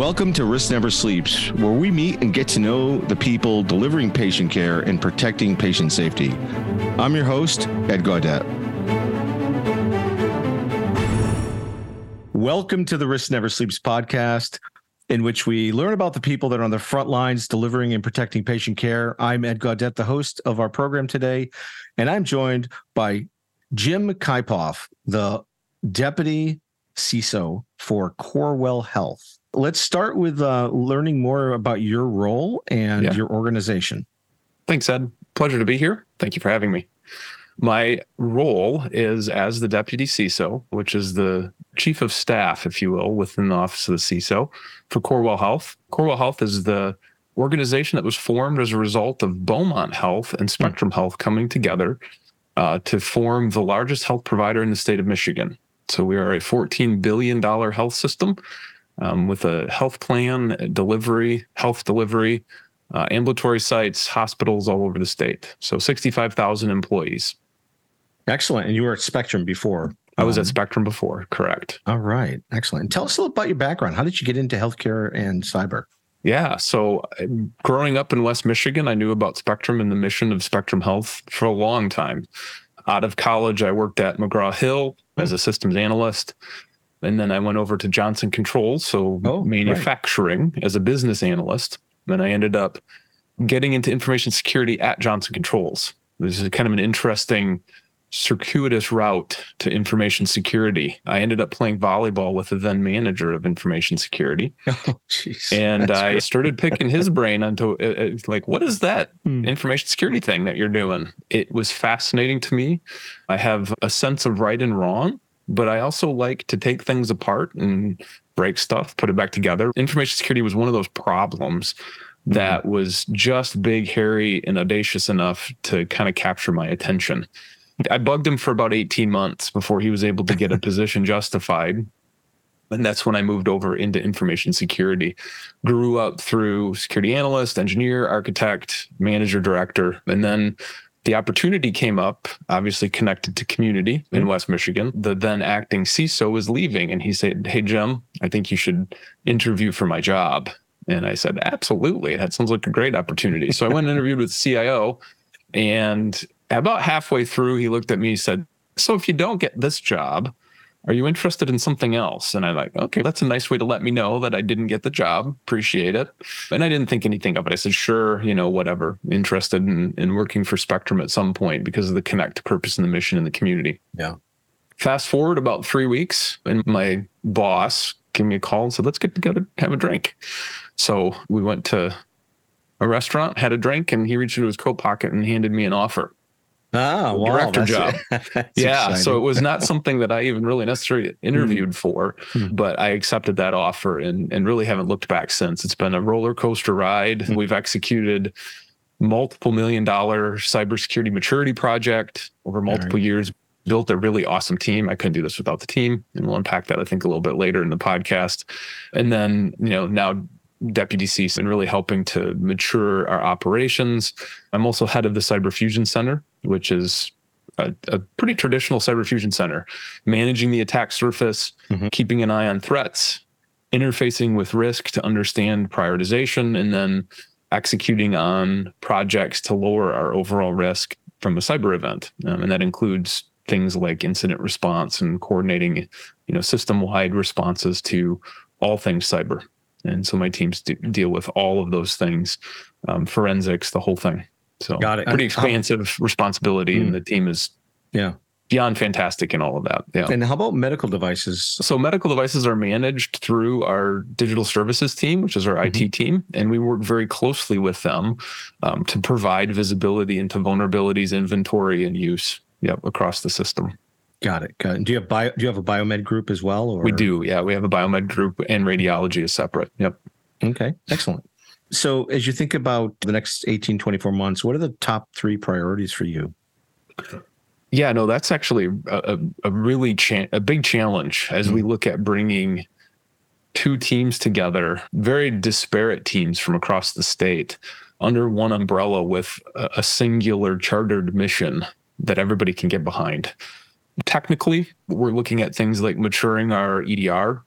Welcome to Risk Never Sleeps, where we meet and get to know the people delivering patient care and protecting patient safety. I'm your host, Ed Gaudet. Welcome to the Risk Never Sleeps podcast, in which we learn about the people that are on the front lines delivering and protecting patient care. I'm Ed Gaudet, the host of our program today, and I'm joined by Jim Kuiphof, the Deputy CISO for Corewell Health. Let's start with uh, learning more about your role and yeah. your organization. Thanks, Ed. Pleasure to be here. Thank you for having me. My role is as the deputy CISO, which is the chief of staff, if you will, within the office of the CISO for Corewell Health. Corewell Health is the organization that was formed as a result of Beaumont Health and Spectrum Health coming together uh, to form the largest health provider in the state of Michigan. So we are a $14 billion health system um, with a health plan, delivery, health delivery, uh, ambulatory sites, hospitals all over the state. So 65,000 employees. Excellent. And you were at Spectrum before. I was um, at Spectrum before, correct. All right. Excellent. Tell us a little about your background. How did you get into healthcare and cyber? Yeah. So, um, growing up in West Michigan, I knew about Spectrum and the mission of Spectrum Health for a long time. Out of college, I worked at McGraw Hill as a systems analyst. And then I went over to Johnson Controls, so oh, manufacturing right. as a business analyst. And I ended up getting into information security at Johnson Controls. This is kind of an interesting circuitous route to information security. I ended up playing volleyball with the then manager of information security. Oh, jeez. And I great. started picking his brain onto uh, uh, like, what is that hmm. information security thing that you're doing? It was fascinating to me. I have a sense of right and wrong, but I also like to take things apart and break stuff, put it back together. Information security was one of those problems hmm. that was just big, hairy, and audacious enough to kind of capture my attention. I bugged him for about 18 months before he was able to get a position justified. And that's when I moved over into information security. Grew up through security analyst, engineer, architect, manager, director. And then the opportunity came up, obviously connected to community in mm-hmm. West Michigan. The then acting CISO was leaving, and he said, Hey, Jim, I think you should interview for my job. And I said, Absolutely. That sounds like a great opportunity. So I went and interviewed with the CIO, and about halfway through, he looked at me and said, So if you don't get this job, are you interested in something else? And I'm like, okay, that's a nice way to let me know that I didn't get the job. Appreciate it. And I didn't think anything of it. I said, sure, you know, whatever. Interested in, in working for Spectrum at some point because of the connect purpose and the mission in the community. Yeah. Fast forward about three weeks, and my boss gave me a call and said, let's get together, have a drink. So we went to a restaurant, had a drink, and he reached into his coat pocket and handed me an offer. Ah, wow, director job. yeah, exciting. so it was not something that I even really necessarily interviewed mm. for, mm. but I accepted that offer and and really haven't looked back since. It's been a roller coaster ride. Mm. We've executed multiple million dollar cybersecurity maturity project over multiple right. years. Built a really awesome team. I couldn't do this without the team, and we'll unpack that I think a little bit later in the podcast. And then you know now deputy CISO and really helping to mature our operations. I'm also head of the Cyber Fusion Center, which is a, a pretty traditional cyber fusion center, managing the attack surface, mm-hmm. keeping an eye on threats, interfacing with risk to understand prioritization, and then executing on projects to lower our overall risk from a cyber event. Um, and that includes things like incident response and coordinating, you know, system-wide responses to all things cyber. And so my teams deal with all of those things, um, forensics, the whole thing. So got it. Pretty expansive responsibility, mm, and the team is yeah beyond fantastic in all of that. Yeah. And how about medical devices? So medical devices are managed through our digital services team, which is our mm-hmm. IT team, and we work very closely with them um, to provide visibility into vulnerabilities, inventory, and use. Yep, across the system. Got it. Got it. Do you have bio? Do you have a biomed group as well? Or? We do. Yeah, we have a biomed group, and radiology is separate. Yep. Okay. Excellent. So, as you think about the next 18, 24 months, what are the top three priorities for you? Yeah, no, that's actually a, a really cha- a big challenge as mm-hmm. we look at bringing two teams together, very disparate teams from across the state, under one umbrella with a, a singular chartered mission that everybody can get behind. Technically, we're looking at things like maturing our EDR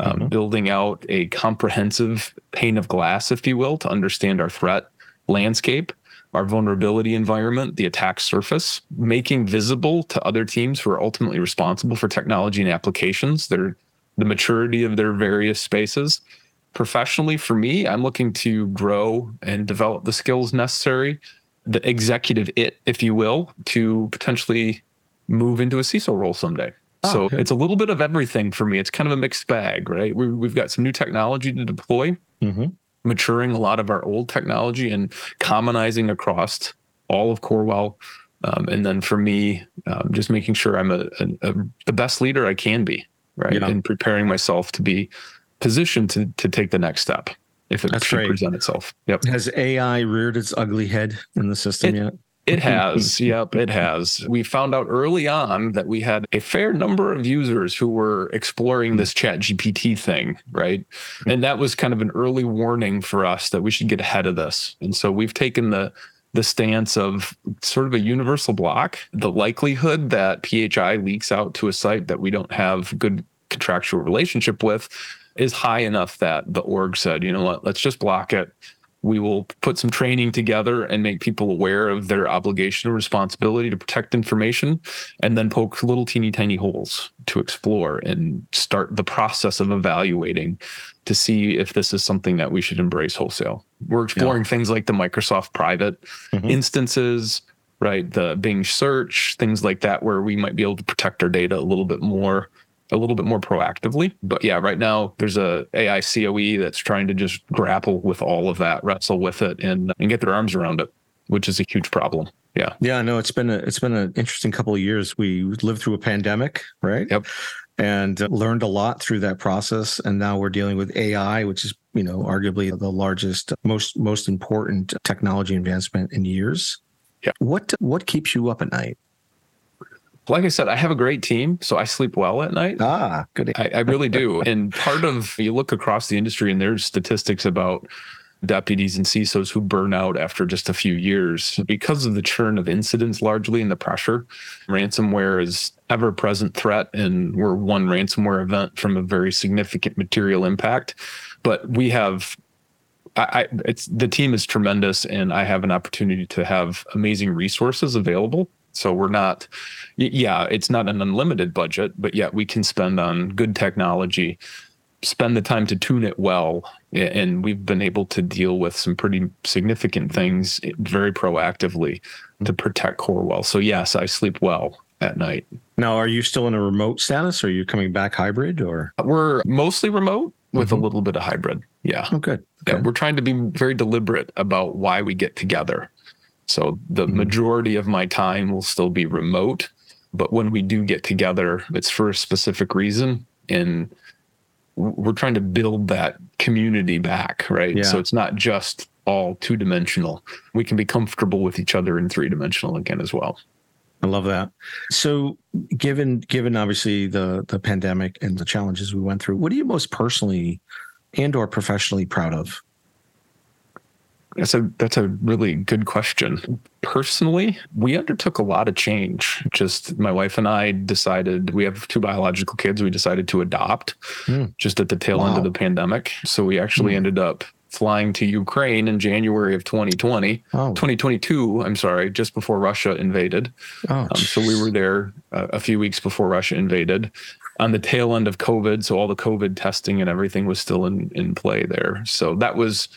um, mm-hmm. building out a comprehensive pane of glass, if you will, to understand our threat landscape, our vulnerability environment, the attack surface, making visible to other teams who are ultimately responsible for technology and applications, their the maturity of their various spaces. Professionally, for me, I'm looking to grow and develop the skills necessary, the executive it, if you will, to potentially move into a CISO role someday. Oh, so okay. it's a little bit of everything for me. It's kind of a mixed bag, right? we have got some new technology to deploy, mm-hmm. maturing a lot of our old technology and commonizing across all of Corewell. Um, and then for me, um, just making sure I'm a, a, a, the best leader I can be, right? Yeah. And preparing myself to be positioned to to take the next step if it That's should present itself. Yep. Has AI reared its ugly head in the system it, yet? It has. yep, it has. We found out early on that we had a fair number of users who were exploring this ChatGPT thing, right? And that was kind of an early warning for us that we should get ahead of this. And so we've taken the the stance of sort of a universal block. The likelihood that PHI leaks out to a site that we don't have good contractual relationship with is high enough that the org said, you know what, let's just block it. We will put some training together and make people aware of their obligation and responsibility to protect information and then poke little teeny tiny holes to explore and start the process of evaluating to see if this is something that we should embrace wholesale. We're exploring yeah. things like the Microsoft private mm-hmm. instances, right? The Bing search, things like that, where we might be able to protect our data a little bit more a little bit more proactively. But yeah, right now there's a AI COE that's trying to just grapple with all of that, wrestle with it, and and get their arms around it, which is a huge problem. Yeah. Yeah, no, it's been a it's been an interesting couple of years. We lived through a pandemic, right? Yep. And learned a lot through that process. And now we're dealing with AI, which is, you know, arguably the largest, most most important technology advancement in years. Yeah. What what keeps you up at night? Like I said, I have a great team, so I sleep well at night. Ah, good. I, I really do. and part of you look across the industry, and there's statistics about deputies and CISOs who burn out after just a few years because of the churn of incidents, largely and the pressure. Ransomware is ever present threat, and we're one ransomware event from a very significant material impact. But we have I, it's the team is tremendous, and I have an opportunity to have amazing resources available so we're not, yeah, it's not an unlimited budget, but yet we can spend on good technology, spend the time to tune it well. And we've been able to deal with some pretty significant things very proactively to protect Corewell. So, yes, I sleep well at night. Now, are you still in a remote status? Or are you coming back hybrid or? We're mostly remote with mm-hmm. a little bit of hybrid. Yeah. Oh, good. Okay. Yeah, we're trying to be very deliberate about why we get together. So the mm-hmm. majority of my time will still be remote. But when we do get together, it's for a specific reason. And we're trying to build that community back, right? Yeah. So it's not just all two dimensional. We can be comfortable with each other in three dimensional again as well. I love that. So given given obviously the the pandemic and the challenges we went through, what are you most personally and or professionally proud of? That's a that's a really good question. Personally, we undertook a lot of change. Just my wife and I decided we have two biological kids. We decided to adopt mm. just at the tail wow. end of the pandemic. So we actually mm. ended up flying to Ukraine in January of 2020, oh. 2022. I'm sorry, just before Russia invaded. Oh, um, so we were there uh, a few weeks before Russia invaded on the tail end of COVID. So all the COVID testing and everything was still in, in play there. So that was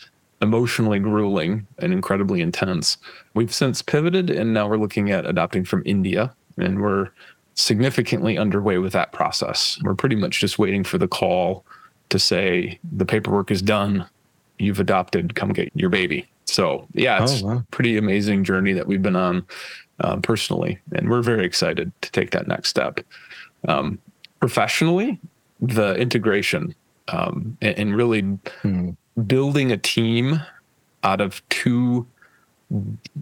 emotionally grueling and incredibly intense. We've since pivoted and now we're looking at adopting from India and we're significantly underway with that process. We're pretty much just waiting for the call to say the paperwork is done, you've adopted, come get your baby. So, yeah, it's oh, wow. a pretty amazing journey that we've been on uh, personally, and we're very excited to take that next step. Um, professionally, the integration um, and, and, really hmm building a team out of two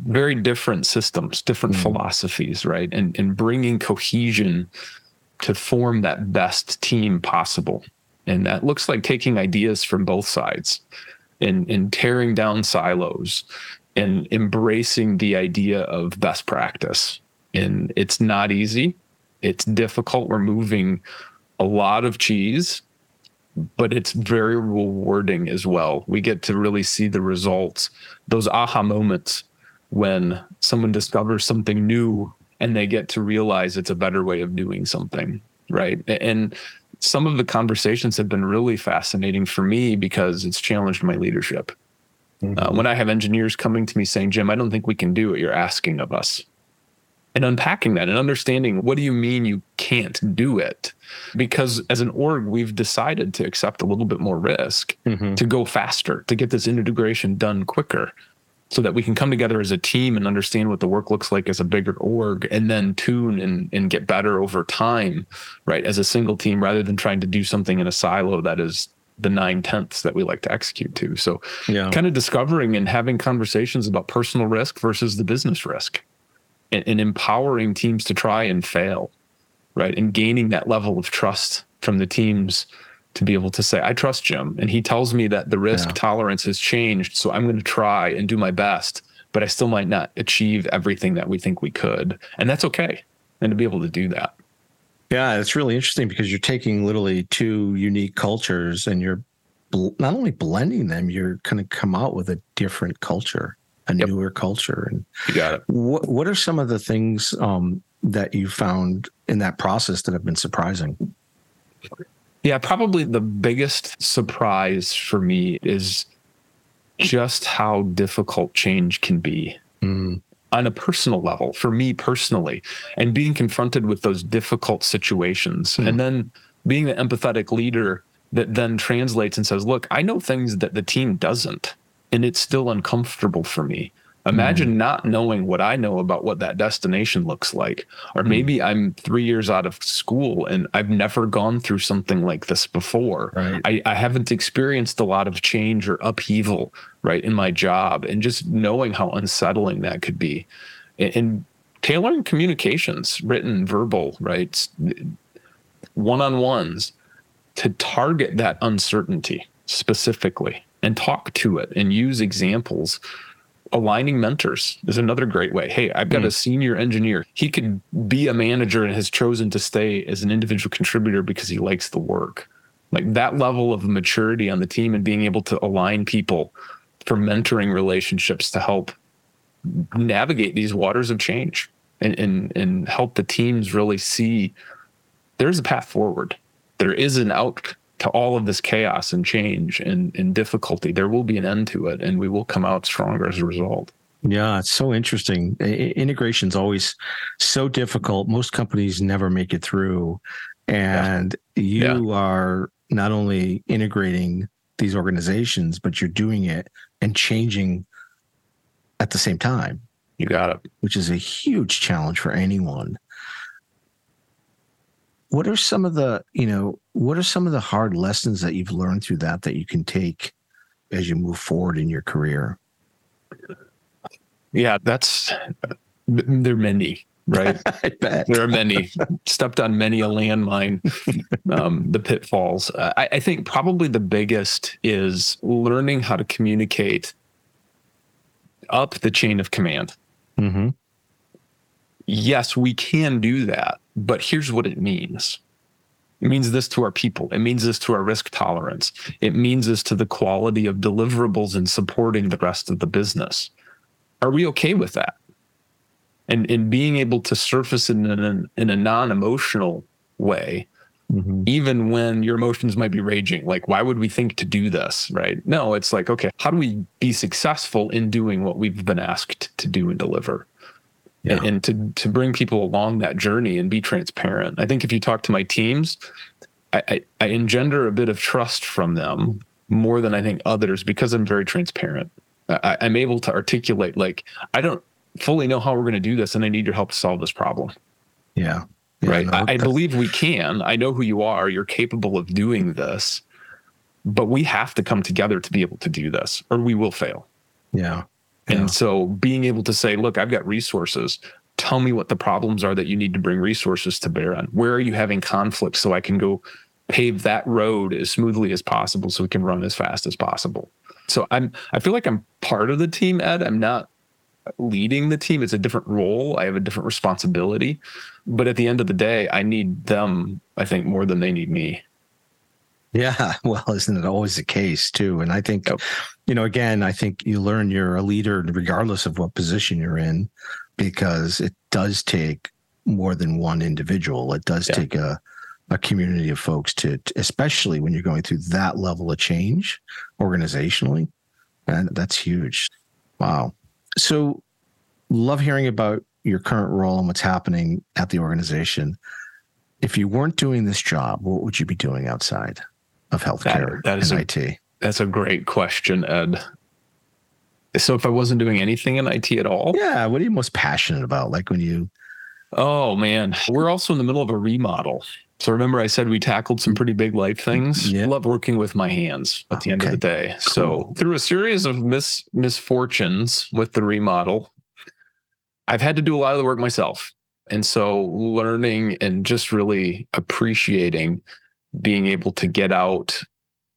very different systems, different mm. philosophies, right? And and bringing cohesion to form that best team possible. And that looks like taking ideas from both sides and, and tearing down silos and embracing the idea of best practice. And it's not easy. It's difficult. We're moving a lot of cheese but it's very rewarding as well. We get to really see the results, those aha moments when someone discovers something new and they get to realize it's a better way of doing something, right? And some of the conversations have been really fascinating for me because it's challenged my leadership. Mm-hmm. Uh, when I have engineers coming to me saying, Jim, I don't think we can do what you're asking of us and unpacking that and understanding what do you mean you can't do it because as an org we've decided to accept a little bit more risk mm-hmm. to go faster to get this integration done quicker so that we can come together as a team and understand what the work looks like as a bigger org and then tune and, and get better over time right as a single team rather than trying to do something in a silo that is the nine tenths that we like to execute to so yeah. kind of discovering and having conversations about personal risk versus the business risk and, and empowering teams to try and fail, right? And gaining that level of trust from the teams to be able to say, I trust Jim. And he tells me that the risk yeah. tolerance has changed. So I'm going to try and do my best, but I still might not achieve everything that we think we could. And that's okay. And to be able to do that. Yeah, it's really interesting because you're taking literally two unique cultures and you're bl- not only blending them, you're going to come out with a different culture a yep. newer culture. And you got it. What What are some of the things um, that you found in that process that have been surprising? Yeah, probably the biggest surprise for me is just how difficult change can be. Mm. On a personal level, for me personally, and being confronted with those difficult situations, mm. and then being the empathetic leader that then translates and says, Look, I know things that the team doesn't and it's still uncomfortable for me. Imagine mm. not knowing what I know about what that destination looks like. Or hmm. maybe mm. I'm three years out of school and I've never gone through something like this before. Right. I, I haven't experienced a lot of change or upheaval, right, in my job. And just knowing how unsettling that could be. And, and tailoring communications, written, verbal, right, one on ones to target that uncertainty specifically and talk to it and use examples. Aligning mentors is another great way. Hey, I've got mm. a senior engineer. He could be a manager and has chosen to stay as an individual contributor because he likes the work. Like that level of maturity on the team and being able to align people for mentoring relationships to help navigate these waters of change and, and, and help the teams really see there's a path forward. There is an out to all of this chaos and change and, and difficulty, there will be an end to it and we will come out stronger as a result. Yeah, it's so interesting. Integration is always so difficult. Most companies never make it through. And yeah. you yeah. are not only integrating these organizations, but you're doing it and changing at the same time. You got it. Which is a huge challenge for anyone what are some of the you know what are some of the hard lessons that you've learned through that that you can take as you move forward in your career? Yeah that's there are many right? There are many. Stepped on many a landmine um, the pitfalls. I, I think probably the biggest is learning how to communicate up the chain of command. Mm-hmm. yes we can do that but here's what it means it means this to our people. It means this to our risk tolerance. It means this to the quality of deliverables and supporting the rest of the business. Are we okay with that? And in being able to surface in a, in a non emotional way, mm-hmm. even when your emotions might be raging, like, why would we think to do this? Right? No, it's like, okay, how do we be successful in doing what we've been asked to do and deliver? Yeah. and, and, to to bring people along that journey and be transparent. I think if you talk to my teams, I, I, I engender a bit of trust from them more than I think others because I'm very transparent. I, I'm able to articulate like I don't fully know how we're going to do this, and I need your help to solve this problem. Yeah. yeah right. No, I, I believe we can. I know who you are. You're capable of doing this, but we have to come together to be able to do this, or we will fail. Yeah. And so being able to say, look, I've got resources. Tell me what the problems are that you need to bring resources to bear on. Where are you having conflict so I can go pave that road as smoothly as possible so we can run as fast as possible. So I'm I feel like I'm part of the team, Ed. I'm not leading the team. It's a different role. I have a different responsibility. But at the end of the day, I need them, I think, more than they need me. Yeah, well, isn't it always the case too? And I think, Yep. you know, again, I think you learn you're a leader regardless of what position you're in, because it does take more than one individual. It does Yeah. take a a community of folks to, to- especially when you're going through that level of change organizationally, and that's huge. Wow. So, love hearing about your current role and what's happening at the organization. If you weren't doing this job, what would you be doing outside of healthcare that is and a- IT? That's a great question, Ed. So if I wasn't doing anything in IT at all, Yeah, what are you most passionate about? Like when you oh man, we're also in the middle of a remodel. So remember, I said we tackled some pretty big life things. Yeah. Love working with my hands at the end of the day. So through a series of mis misfortunes with the remodel, I've had to do a lot of the work myself. And so learning and just really appreciating being able to get out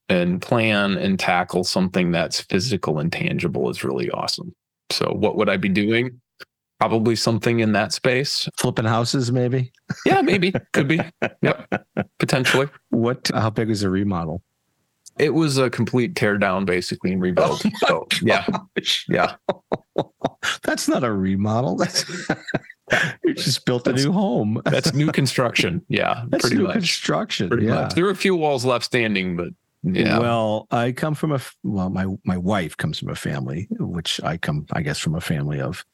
and plan and tackle something that's physical and tangible is really awesome. So what would I be doing? Probably something in that space. flipping houses, maybe. Yeah, maybe. Could be. Yep. Potentially. What? How big was the remodel? It was a complete tear down basically and rebuild. Oh so yeah. Oh, Gosh. Yeah. That's not a remodel. That's just built a new home. That's new construction. Yeah. That's pretty new much. construction. Pretty yeah. much. There were a few walls left standing, but yeah. Well, I come from a well, my my wife comes from a family, which I come, I guess, from a family of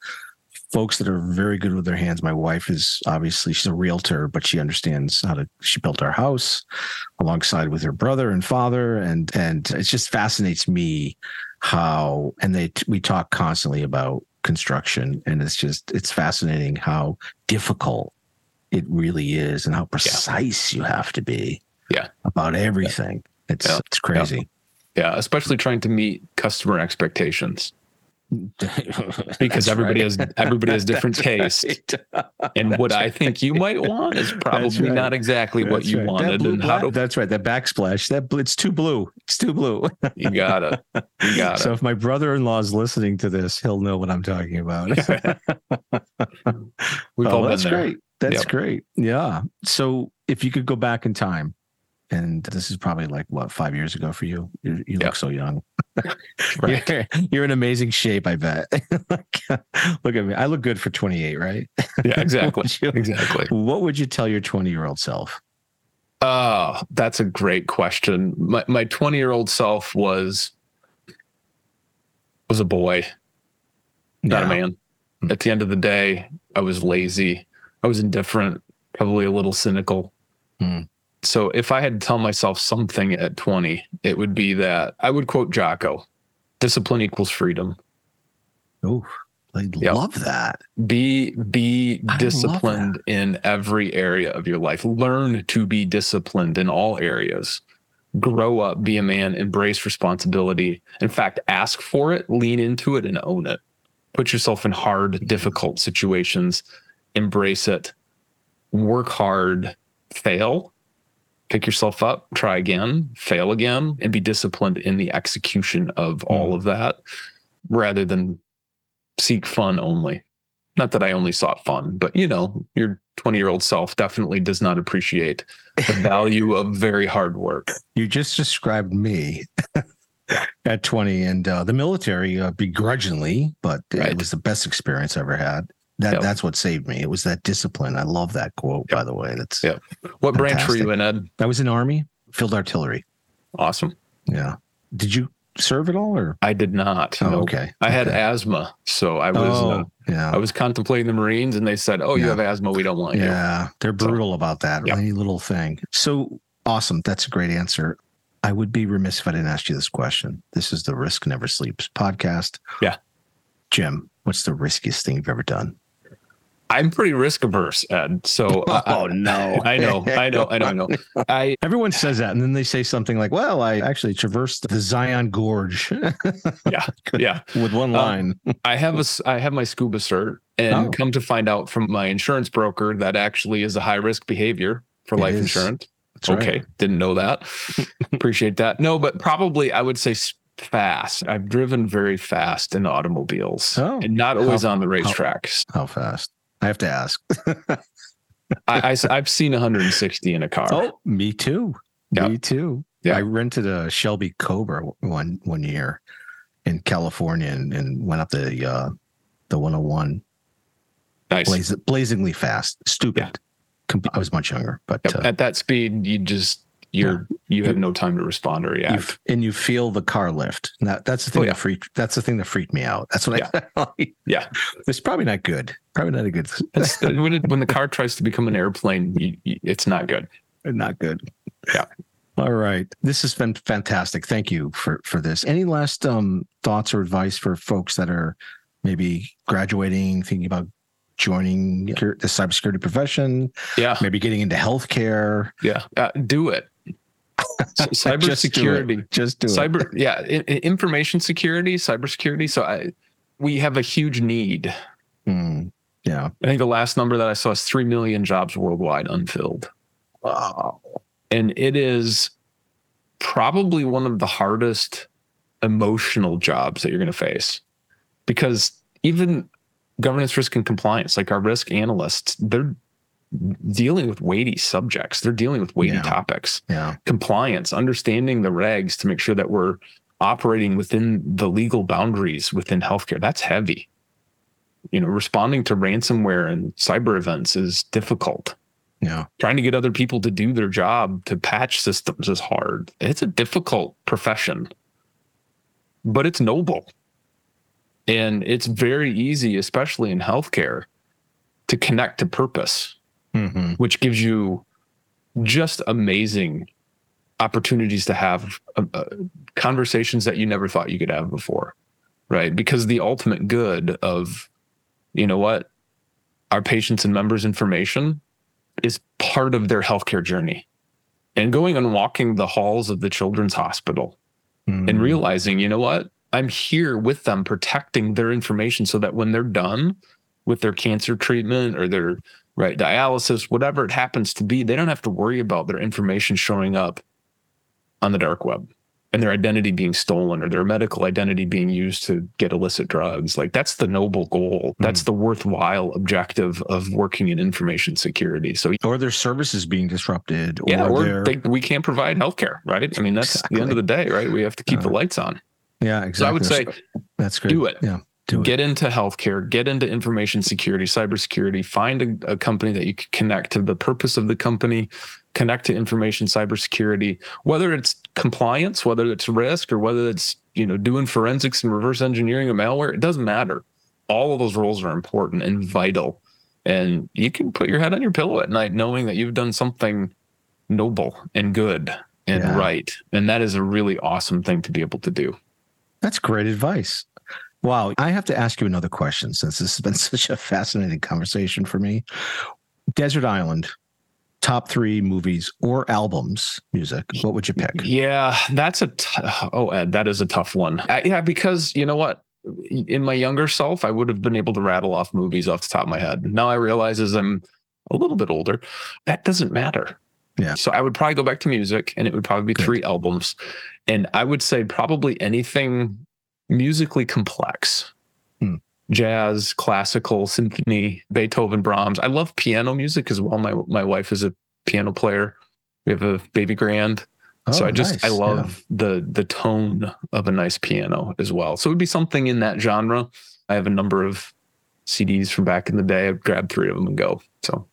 folks that are very good with their hands. My wife is obviously she's a realtor, but she understands how to. She built our house alongside with her brother and father, and and it just fascinates me how. And they we talk constantly about construction, and it's just it's fascinating how difficult it really is, and how precise you have to be. Yeah. about everything. It's Yeah. it's crazy. yeah. Especially trying to meet customer expectations because That's everybody right. has everybody has different That's taste. right. And what I think you might want is probably right. not exactly what you. Wanted. blue And how to that's right. That backsplash. That bl- it's too blue. It's too blue. you gotta you gotta So if my brother-in-law is listening to this, he'll know what I'm talking about. we've Oh, all been that's great. That's Yep. great. Yeah. So if you could go back in time, and this is probably like what five years ago for you. You, you Yeah. look so young. Right. You're, you're in amazing shape. I bet. look at me. I look good for 28, right? Yeah, exactly. Would you- Exactly. What would you tell your 20 year old self? Oh, that's a great question. My my 20 year old self was was a boy, not a Yeah. man. At the end of the day, I was lazy. I was indifferent, probably a little cynical. Hmm. So if I had to tell myself something at 20, it would be that I would quote Jocko discipline equals freedom. Oh, I Yep. love that. Be be I disciplined in every area of your life. Learn to be disciplined in all areas. Grow up, be a man, embrace responsibility. In fact, ask for it, lean into it, and own it. Put yourself in hard, difficult situations. Embrace it. Work hard. Fail. Pick yourself up. Try again. Fail again, and be disciplined in the execution of all of that, rather than seek fun only. Not that I only sought fun, but you know, your 20 year old self definitely does not appreciate the value of very hard work. You just described me at 20 and uh, the military uh, begrudgingly, but it was the best experience I ever had. That Yep. that's what saved me. It was that discipline. I love that quote, by the way. That's Yep. What branch were you in, Ed? I was in Army, field artillery. Awesome. Yeah. Did you serve at all or? I did not. Oh, Nope. okay. I had Okay. asthma, so I was oh, uh, yeah. I was contemplating the Marines, and they said, "Oh, you have asthma. We don't want you." Yeah, they're So- brutal about that. Yep. Any little thing. So awesome. That's a great answer. I would be remiss if I didn't ask you this question. This is the Risk Never Sleeps podcast. Yeah. Jim, what's the riskiest thing you've ever done? I'm pretty risk averse, Ed. So I- Oh, no. I know, I know, I know, I know. I Everyone says that, and then they say something like, "Well, I actually traversed the Zion Gorge yeah, yeah. with one Um, line." I have a s- I have my scuba cert, and Oh. come to find out from my insurance broker that actually is a high risk behavior for It life is. insurance. That's right. okay, didn't know that. Appreciate that. No, but probably I would say s- fast. I've driven very fast in automobiles, Oh. and not always How- on the racetracks. How fast? I have to ask. I, I, have seen 160 in a car. oh, me too. Yeah. Me too. Yeah. I rented a Shelby Cobra one one year in California and, and went up the uh, the 101 Nice. blaz- blazingly fast. Stupid. Yeah. I was much younger, but Yep. uh, At that speed, you just you're you have no time to respond or react. and you feel the car lift. That, that's the thing Oh, yeah. that freaked. That's the thing that freaked me out. That's what I. Yeah. it's probably not good. Probably not a good. When it, when the car tries to become an airplane, you, you, it's not good. not good. Yeah. All right. This has been fantastic. Thank you for for this. Any last um thoughts or advice for folks that are maybe graduating, thinking about joining the cybersecurity profession, Yeah, maybe getting into healthcare? yeah. Uh, do it. Just do. Cybersecurity. Just do it. cyber yeah i- i- information security cybersecurity so i we have a huge need Mm, yeah. i think the last number that i saw is 3 million jobs worldwide unfilled Wow. and it is probably one of the hardest emotional jobs that you're going to face because even governance risk and compliance like our risk analysts they're dealing with weighty subjects they're dealing with weighty Yeah. topics Yeah. compliance, understanding the regs to make sure that we're operating within the legal boundaries within healthcare. That's heavy. You know, responding to ransomware and cyber events is difficult. Yeah. Trying to get other people to do their job to patch systems is hard. It's a difficult profession, but it's noble. And it's very easy, especially in healthcare, to connect to purpose hmm which gives you just amazing opportunities to have uh, uh, conversations that you never thought you could have before right because the ultimate good of you know what our patients and members information is part of their healthcare journey and going and walking the halls of the children's hospital Mm-hmm. and realizing, you know what? I'm here with them protecting their information so that when they're done with their cancer treatment or their right dialysis, whatever it happens to be, they don't have to worry about their information showing up on the dark web and their identity being stolen or their medical identity being used to get illicit drugs. Like that's the noble goal. That's the worthwhile objective of working in information security. So or their services being disrupted. yeah, or or they, we can't provide healthcare, right? I mean, that's the end of the day, right? We have to keep the Uh, lights on. yeah, exactly. So I would say that's great. do it. Yeah. Do it. get into healthcare, get into information security, cybersecurity, find a, a company that you can connect to the purpose of the company, connect to information cybersecurity, whether it's compliance, whether it's risk, or whether it's, you know, doing forensics and reverse engineering of malware, it doesn't matter. All of those roles are important and vital. And you can put your head on your pillow at night knowing that you've done something noble and good and Yeah. right. And that is a really awesome thing to be able to do. That's great advice. Wow. I have to ask you another question since this has been such a fascinating conversation for me. Desert Island, top three movies or albums, music. What would you pick? Yeah, that's a t- oh Ed, that is a tough one. I, yeah, because you know what, in my younger self, I would have been able to rattle off movies off the top of my head. Now I realize as I'm a little bit older, that doesn't matter. Yeah. So I would probably go back to music, and it would probably be Good. three albums, and I would say probably anything musically complex. Hmm. Jazz, classical, symphony, Beethoven, Brahms. I love piano music as well. My my wife is a piano player. We have a baby grand so Oh, I just nice. I Yeah. love the the tone of a nice piano as well. So it would be something in that genre. I have a number of CDs from back in the day. I've grabbed three of them and go. So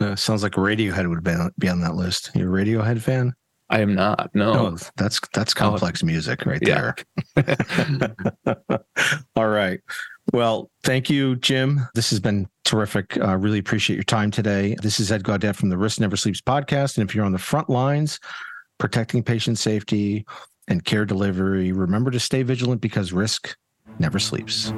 Uh, sounds like Radiohead would be on, be on that list. You're a Radiohead fan? I am not. No. Oh, that's that's complex music right Yeah. there. All right. Well, thank you, Jim. This has been terrific. Uh, really appreciate your time today. This is Ed Gaudet from the Risk Never Sleeps podcast. And if you're on the front lines, protecting patient safety and care delivery, remember to stay vigilant because risk never sleeps.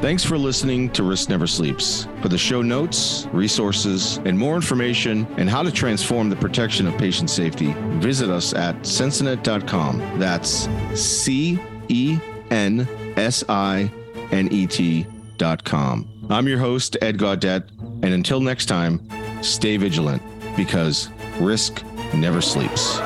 Thanks for listening to Risk Never Sleeps. For the show notes, resources, and more information and how to transform the protection of patient safety, visit us at censinet.com. That's C E N S I N E T.com. I'm your host, Ed Gaudet, and until next time, stay vigilant because risk never sleeps.